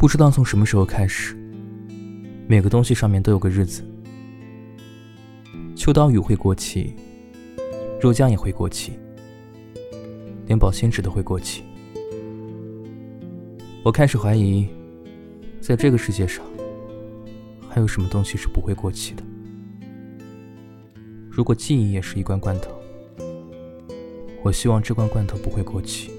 不知道从什么时候开始每个东西上面都有个日子。秋刀鱼会过期肉酱也会过期连保鲜纸都会过期。我开始怀疑在这个世界上还有什么东西是不会过期的？如果记忆也是一罐罐头我希望这罐罐头不会过期。